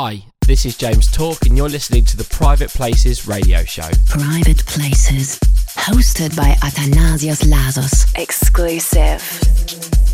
Hi, this is James Talk, and you're listening to the Private Places radio show. Private Places, hosted by Athanasios Lasos. Exclusive.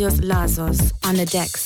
Athanasios Lasos on the decks.